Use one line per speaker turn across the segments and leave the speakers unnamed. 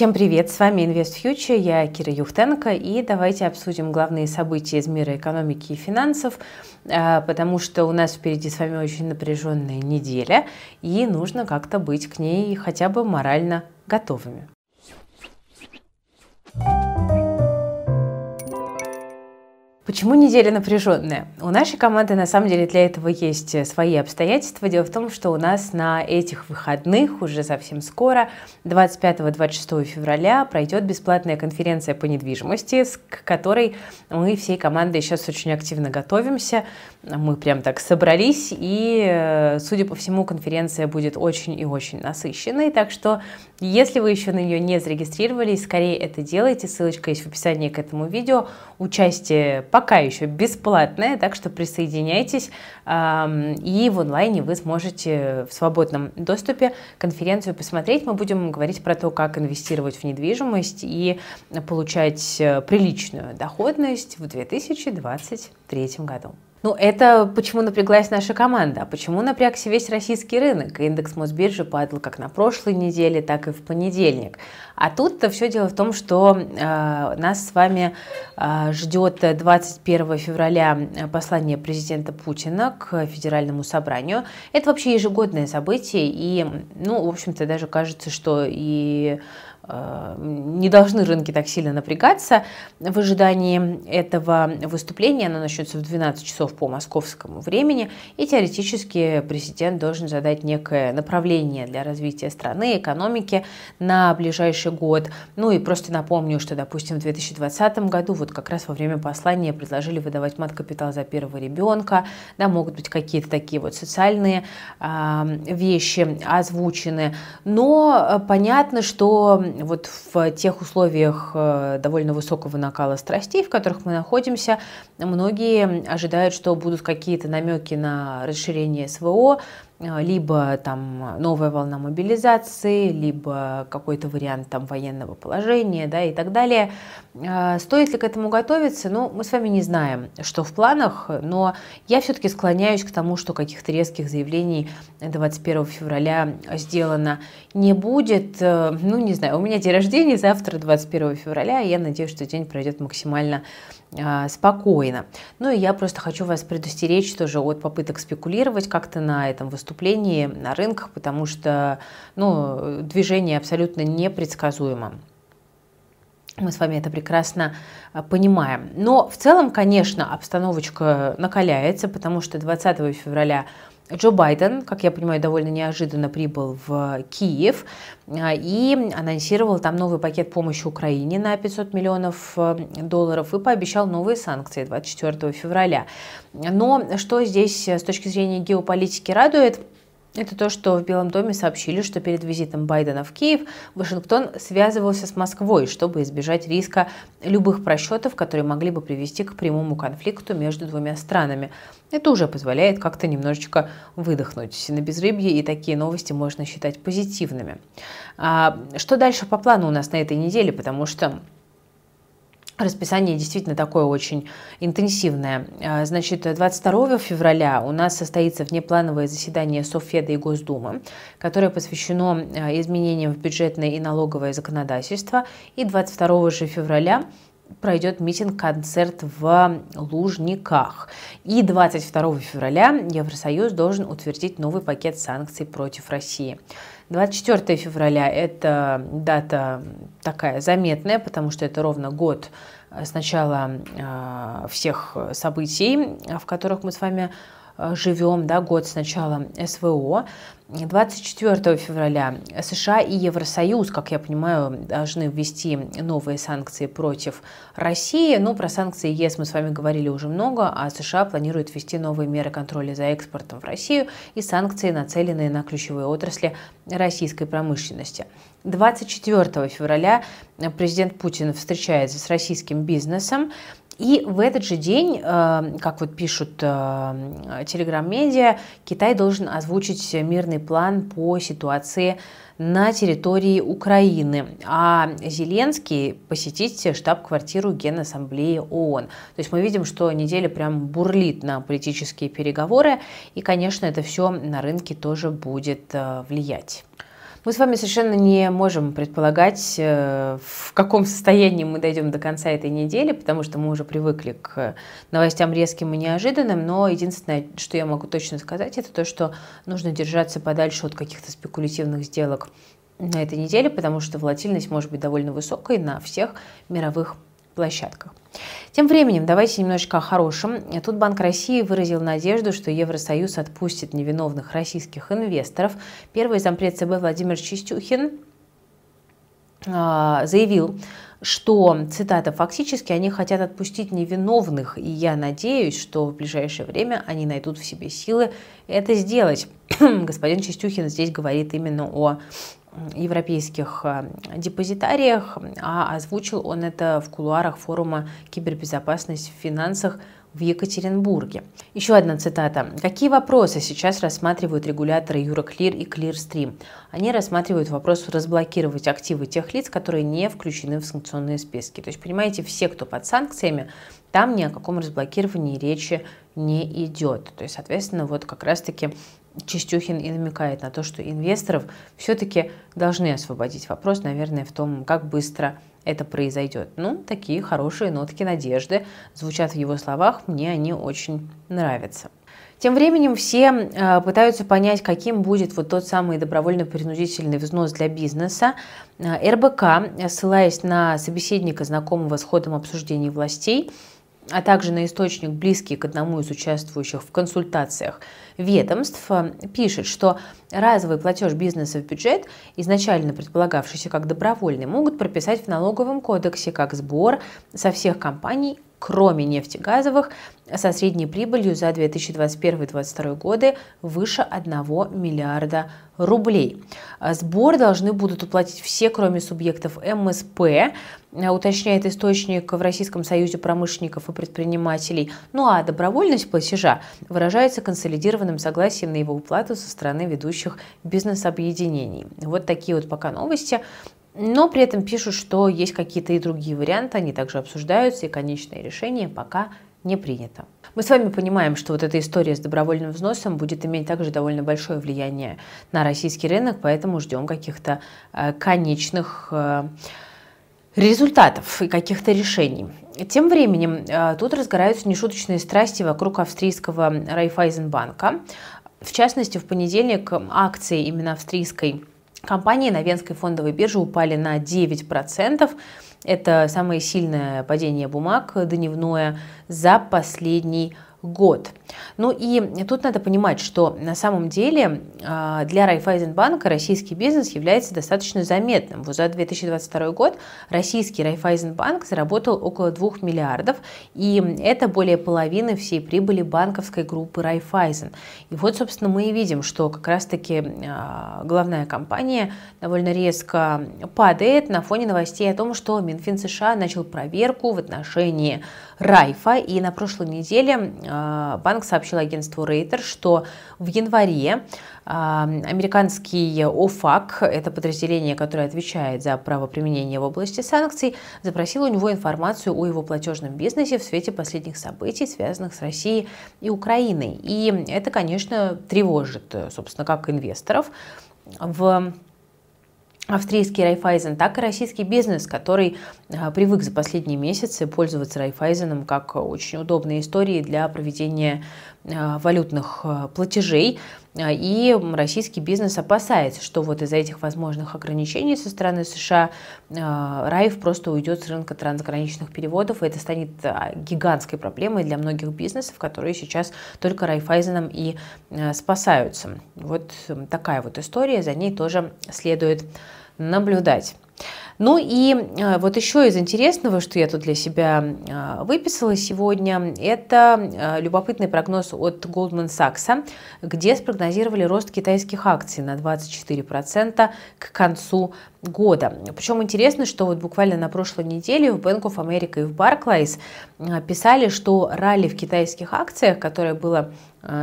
Всем привет, с вами Invest Future, я Кира Юхтенко, и давайте обсудим главные события из мира экономики и финансов, э, потому что у нас впереди с вами очень напряженная неделя, и нужно как-то быть к ней хотя бы морально готовыми. Почему неделя напряженная? У нашей команды на самом деле для этого есть э, свои обстоятельства. Дело в том, что у нас на этих выходных уже совсем скоро, 25-26 февраля, пройдет бесплатная конференция по недвижимости, к которой мы всей командой сейчас очень активно готовимся. Мы прям так собрались, и, э, судя по всему, конференция будет очень и очень насыщенной. Так что, если вы еще на нее не зарегистрировались, скорее это делайте. Ссылочка есть в описании к этому видео. Участие по пока еще бесплатная, так что присоединяйтесь, и в онлайне вы сможете в свободном доступе конференцию посмотреть. Мы будем говорить про то, как инвестировать в недвижимость и получать э, приличную доходность в 2023 году. Ну, это почему напряглась наша команда, а почему напрягся весь российский рынок. Индекс Мосбиржи падал как на прошлой неделе, так и в понедельник. А тут-то все дело в том, что э, нас с вами э, ждет 21 февраля послание президента Путина к Федеральному собранию. Это вообще ежегодное событие, и, ну, в общем-то, даже кажется, что и Э, не должны рынки так сильно напрягаться в ожидании этого выступления. Оно начнется в 12 часов по московскому времени. И теоретически президент должен задать некое направление для развития страны, экономики на ближайший год. Ну и просто напомню, что, допустим, в 2020 году, вот как раз во время послания предложили выдавать мат-капитал за первого ребенка. Да, могут быть какие-то такие вот социальные э, вещи озвучены. Но э, понятно, что вот в тех условиях э, довольно высокого накала страстей, в которых мы находимся, многие ожидают, что будут какие-то намеки на расширение СВО, либо там новая волна мобилизации, либо какой-то вариант там военного положения, да, и так далее. Э, стоит ли к этому готовиться? Ну, мы с вами не знаем, что в планах, но я все-таки склоняюсь к тому, что каких-то резких заявлений 21 февраля сделано не будет. Э, ну, не знаю, у меня день рождения завтра, 21 февраля, и я надеюсь, что день пройдет максимально спокойно. Ну и я просто хочу вас предостеречь тоже от попыток спекулировать как-то на этом выступлении выступлении на рынках, потому что ну, движение абсолютно непредсказуемо. Мы с вами это прекрасно а, понимаем. Но в целом, конечно, обстановочка накаляется, потому что 20 февраля Джо Байден, как я понимаю, довольно неожиданно прибыл в Киев а, и анонсировал там новый пакет помощи Украине на 500 миллионов э, долларов и пообещал новые санкции 24 февраля. Но что здесь с точки зрения геополитики радует – это то, что в Белом доме сообщили, что перед визитом Байдена в Киев Вашингтон связывался с Москвой, чтобы избежать риска любых просчетов, которые могли бы привести к прямому конфликту между двумя странами. Это уже позволяет как-то немножечко выдохнуть на безрыбье, и такие новости можно считать позитивными. А что дальше по плану у нас на этой неделе? Потому что Расписание действительно такое очень интенсивное. А, значит, 22 февраля у нас состоится внеплановое заседание Совфеда и Госдумы, которое посвящено а, изменениям в бюджетное и налоговое законодательство. И 22 же февраля пройдет митинг-концерт в Лужниках. И 22 февраля Евросоюз должен утвердить новый пакет санкций против России. 24 февраля – это дата такая заметная, потому что это ровно год с начала а, всех событий, в которых мы с вами живем, да, год с начала СВО. 24 февраля США и Евросоюз, как я понимаю, должны ввести новые санкции против России. Ну, про санкции ЕС мы с вами говорили уже много, а США планирует ввести новые меры контроля за экспортом в Россию и санкции, нацеленные на ключевые отрасли российской промышленности. 24 февраля президент Путин встречается с российским бизнесом и в этот же день, э, как вот пишут э, телеграм-медиа, Китай должен озвучить мирный план по ситуации на территории Украины, а Зеленский посетить штаб-квартиру Генассамблеи ООН. То есть мы видим, что неделя прям бурлит на политические переговоры, и, конечно, это все на рынке тоже будет э, влиять. Мы с вами совершенно не можем предполагать, э, в каком состоянии мы дойдем до конца этой недели, потому что мы уже привыкли к новостям резким и неожиданным, но единственное, что я могу точно сказать, это то, что нужно держаться подальше от каких-то спекулятивных сделок на этой неделе, потому что волатильность может быть довольно высокой на всех мировых площадках. Тем временем, давайте немножечко о хорошем. Тут Банк России выразил надежду, что Евросоюз отпустит невиновных российских инвесторов. Первый зампред ЦБ Владимир Чистюхин а, заявил, что, цитата, «фактически они хотят отпустить невиновных, и я надеюсь, что в ближайшее время они найдут в себе силы это сделать». Господин Чистюхин здесь говорит именно о европейских э, депозитариях, а озвучил он это в кулуарах форума «Кибербезопасность в финансах» в Екатеринбурге. Еще одна цитата. Какие вопросы сейчас рассматривают регуляторы Euroclear и Clearstream? Они рассматривают вопрос разблокировать активы тех лиц, которые не включены в санкционные списки. То есть, понимаете, все, кто под санкциями, там ни о каком разблокировании речи не идет. То есть, соответственно, вот как раз-таки Чистюхин и намекает на то, что инвесторов все-таки должны освободить. Вопрос, наверное, в том, как быстро это произойдет. Ну, такие хорошие нотки надежды звучат в его словах, мне они очень нравятся. Тем временем все э, пытаются понять, каким будет вот тот самый добровольно-принудительный взнос для бизнеса. Э, РБК, ссылаясь на собеседника, знакомого с ходом обсуждений властей, а также на источник, близкий к одному из участвующих в консультациях ведомств, э, пишет, что разовый платеж бизнеса в бюджет, изначально предполагавшийся как добровольный, могут прописать в налоговом кодексе как сбор со всех компаний кроме нефтегазовых, со средней прибылью за 2021-2022 годы выше 1 миллиарда рублей. Сбор должны будут уплатить все, кроме субъектов МСП, уточняет источник в Российском союзе промышленников и предпринимателей. Ну а добровольность платежа выражается консолидированным согласием на его уплату со стороны ведущих бизнес-объединений. Вот такие вот пока новости. Но при этом пишут, что есть какие-то и другие варианты, они также обсуждаются, и конечное решение пока не принято. Мы с вами понимаем, что вот эта история с добровольным взносом будет иметь также довольно большое влияние на российский рынок, поэтому ждем каких-то э, конечных э, результатов и каких-то решений. Тем временем э, тут разгораются нешуточные страсти вокруг австрийского Райфайзенбанка. В частности, в понедельник акции именно австрийской Компании на Венской фондовой бирже упали на 9%. Это самое сильное падение бумаг дневное за последний год. Ну и тут надо понимать, что на самом деле а, для Райфайзенбанка российский бизнес является достаточно заметным. Вот за 2022 год российский Райфайзенбанк заработал около 2 миллиардов, и это более половины всей прибыли банковской группы Райфайзен. И вот, собственно, мы и видим, что как раз-таки а, главная компания довольно резко падает на фоне новостей о том, что Минфин США начал проверку в отношении Райфа, и на прошлой неделе а, банк сообщил агентству Рейтер, что в январе а, американский ОФАК, это подразделение, которое отвечает за правоприменение в области санкций, запросил у него информацию о его платежном бизнесе в свете последних событий, связанных с Россией и Украиной. И это, конечно, тревожит, собственно, как инвесторов в австрийский Райфайзен, так и российский бизнес, который а, привык за последние месяцы пользоваться Райфайзеном как очень удобной историей для проведения а, валютных а, платежей. И российский бизнес опасается, что вот из-за этих возможных ограничений со стороны США Райф просто уйдет с рынка трансграничных переводов, и это станет гигантской проблемой для многих бизнесов, которые сейчас только Райфайзеном и спасаются. Вот такая вот история, за ней тоже следует наблюдать. Ну и э, вот еще из интересного, что я тут для себя э, выписала сегодня, это э, любопытный прогноз от Goldman Sachs, где спрогнозировали рост китайских акций на 24% к концу года. Причем интересно, что вот буквально на прошлой неделе в Bank of America и в Barclays писали, что ралли в китайских акциях, которое было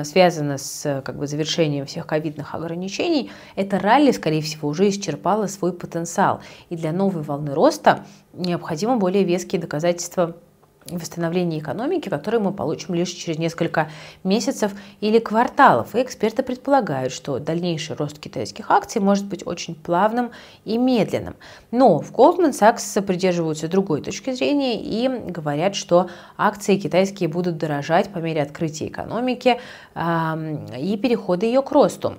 связано с как бы, завершением всех ковидных ограничений, это ралли, скорее всего, уже исчерпало свой потенциал. И для новой волны роста необходимо более веские доказательства восстановления экономики, который мы получим лишь через несколько месяцев или кварталов. И эксперты предполагают, что дальнейший рост китайских акций может быть очень плавным и медленным. Но в Goldman Sachs придерживаются другой точки зрения и говорят, что акции китайские будут дорожать по мере открытия экономики э, и перехода ее к росту.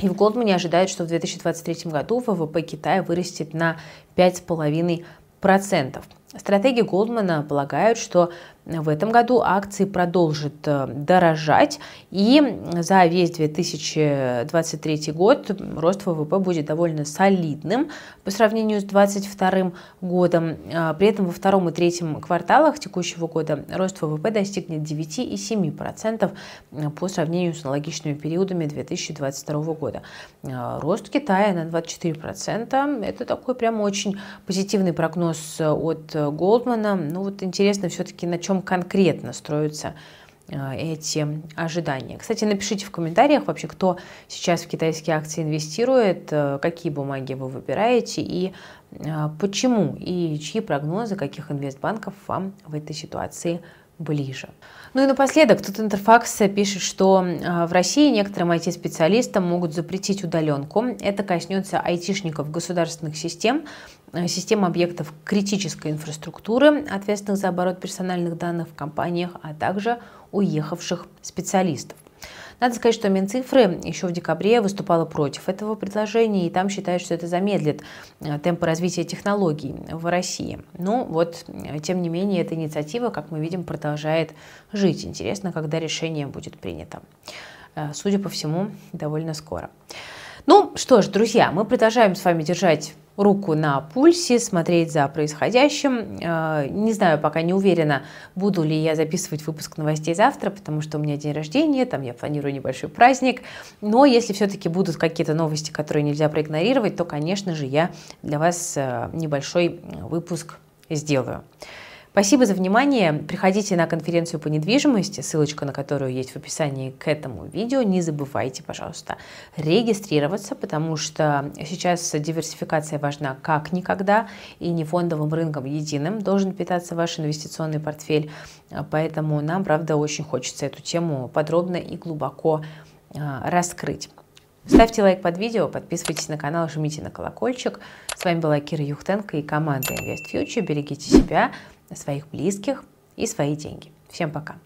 И в Goldman ожидают, что в 2023 году ВВП Китая вырастет на 5,5%. Стратеги Голдмана полагают, что в этом году акции продолжат э, дорожать, и за весь 2023 год рост ВВП будет довольно солидным по сравнению с 2022 годом. А, при этом во втором и третьем кварталах текущего года рост ВВП достигнет 9,7% по сравнению с аналогичными периодами 2022 года. Рост Китая на 24% – это такой прям очень позитивный прогноз от Голдмана. Ну вот интересно все-таки на чем конкретно строятся э, эти ожидания. Кстати, напишите в комментариях вообще, кто сейчас в китайские акции инвестирует, э, какие бумаги вы выбираете и э, почему, и чьи прогнозы каких инвестбанков вам в этой ситуации ближе. Ну и напоследок, тут Интерфакс пишет, что в России некоторым IT-специалистам могут запретить удаленку. Это коснется айтишников государственных систем, систем объектов критической инфраструктуры, ответственных за оборот персональных данных в компаниях, а также уехавших специалистов. Надо сказать, что Минцифры еще в декабре выступала против этого предложения, и там считают, что это замедлит э, темпы развития технологий в России. Ну вот, э, тем не менее, эта инициатива, как мы видим, продолжает жить. Интересно, когда решение будет принято. Судя по всему, довольно скоро. Ну что ж, друзья, мы продолжаем с вами держать руку на пульсе, смотреть за происходящим. Э, не знаю, пока не уверена, буду ли я записывать выпуск новостей завтра, потому что у меня день рождения, там я планирую небольшой праздник. Но если все-таки будут какие-то новости, которые нельзя проигнорировать, то, конечно же, я для вас э, небольшой выпуск сделаю. Спасибо за внимание. Приходите на конференцию по недвижимости, ссылочка на которую есть в описании к этому видео. Не забывайте, пожалуйста, регистрироваться, потому что сейчас диверсификация важна как никогда, и не фондовым рынком единым должен питаться ваш инвестиционный портфель. Поэтому нам, правда, очень хочется эту тему подробно и глубоко а, раскрыть. Ставьте лайк под видео, подписывайтесь на канал, жмите на колокольчик. С вами была Кира Юхтенко и команда Invest Future. Берегите себя, своих близких и свои деньги. Всем пока!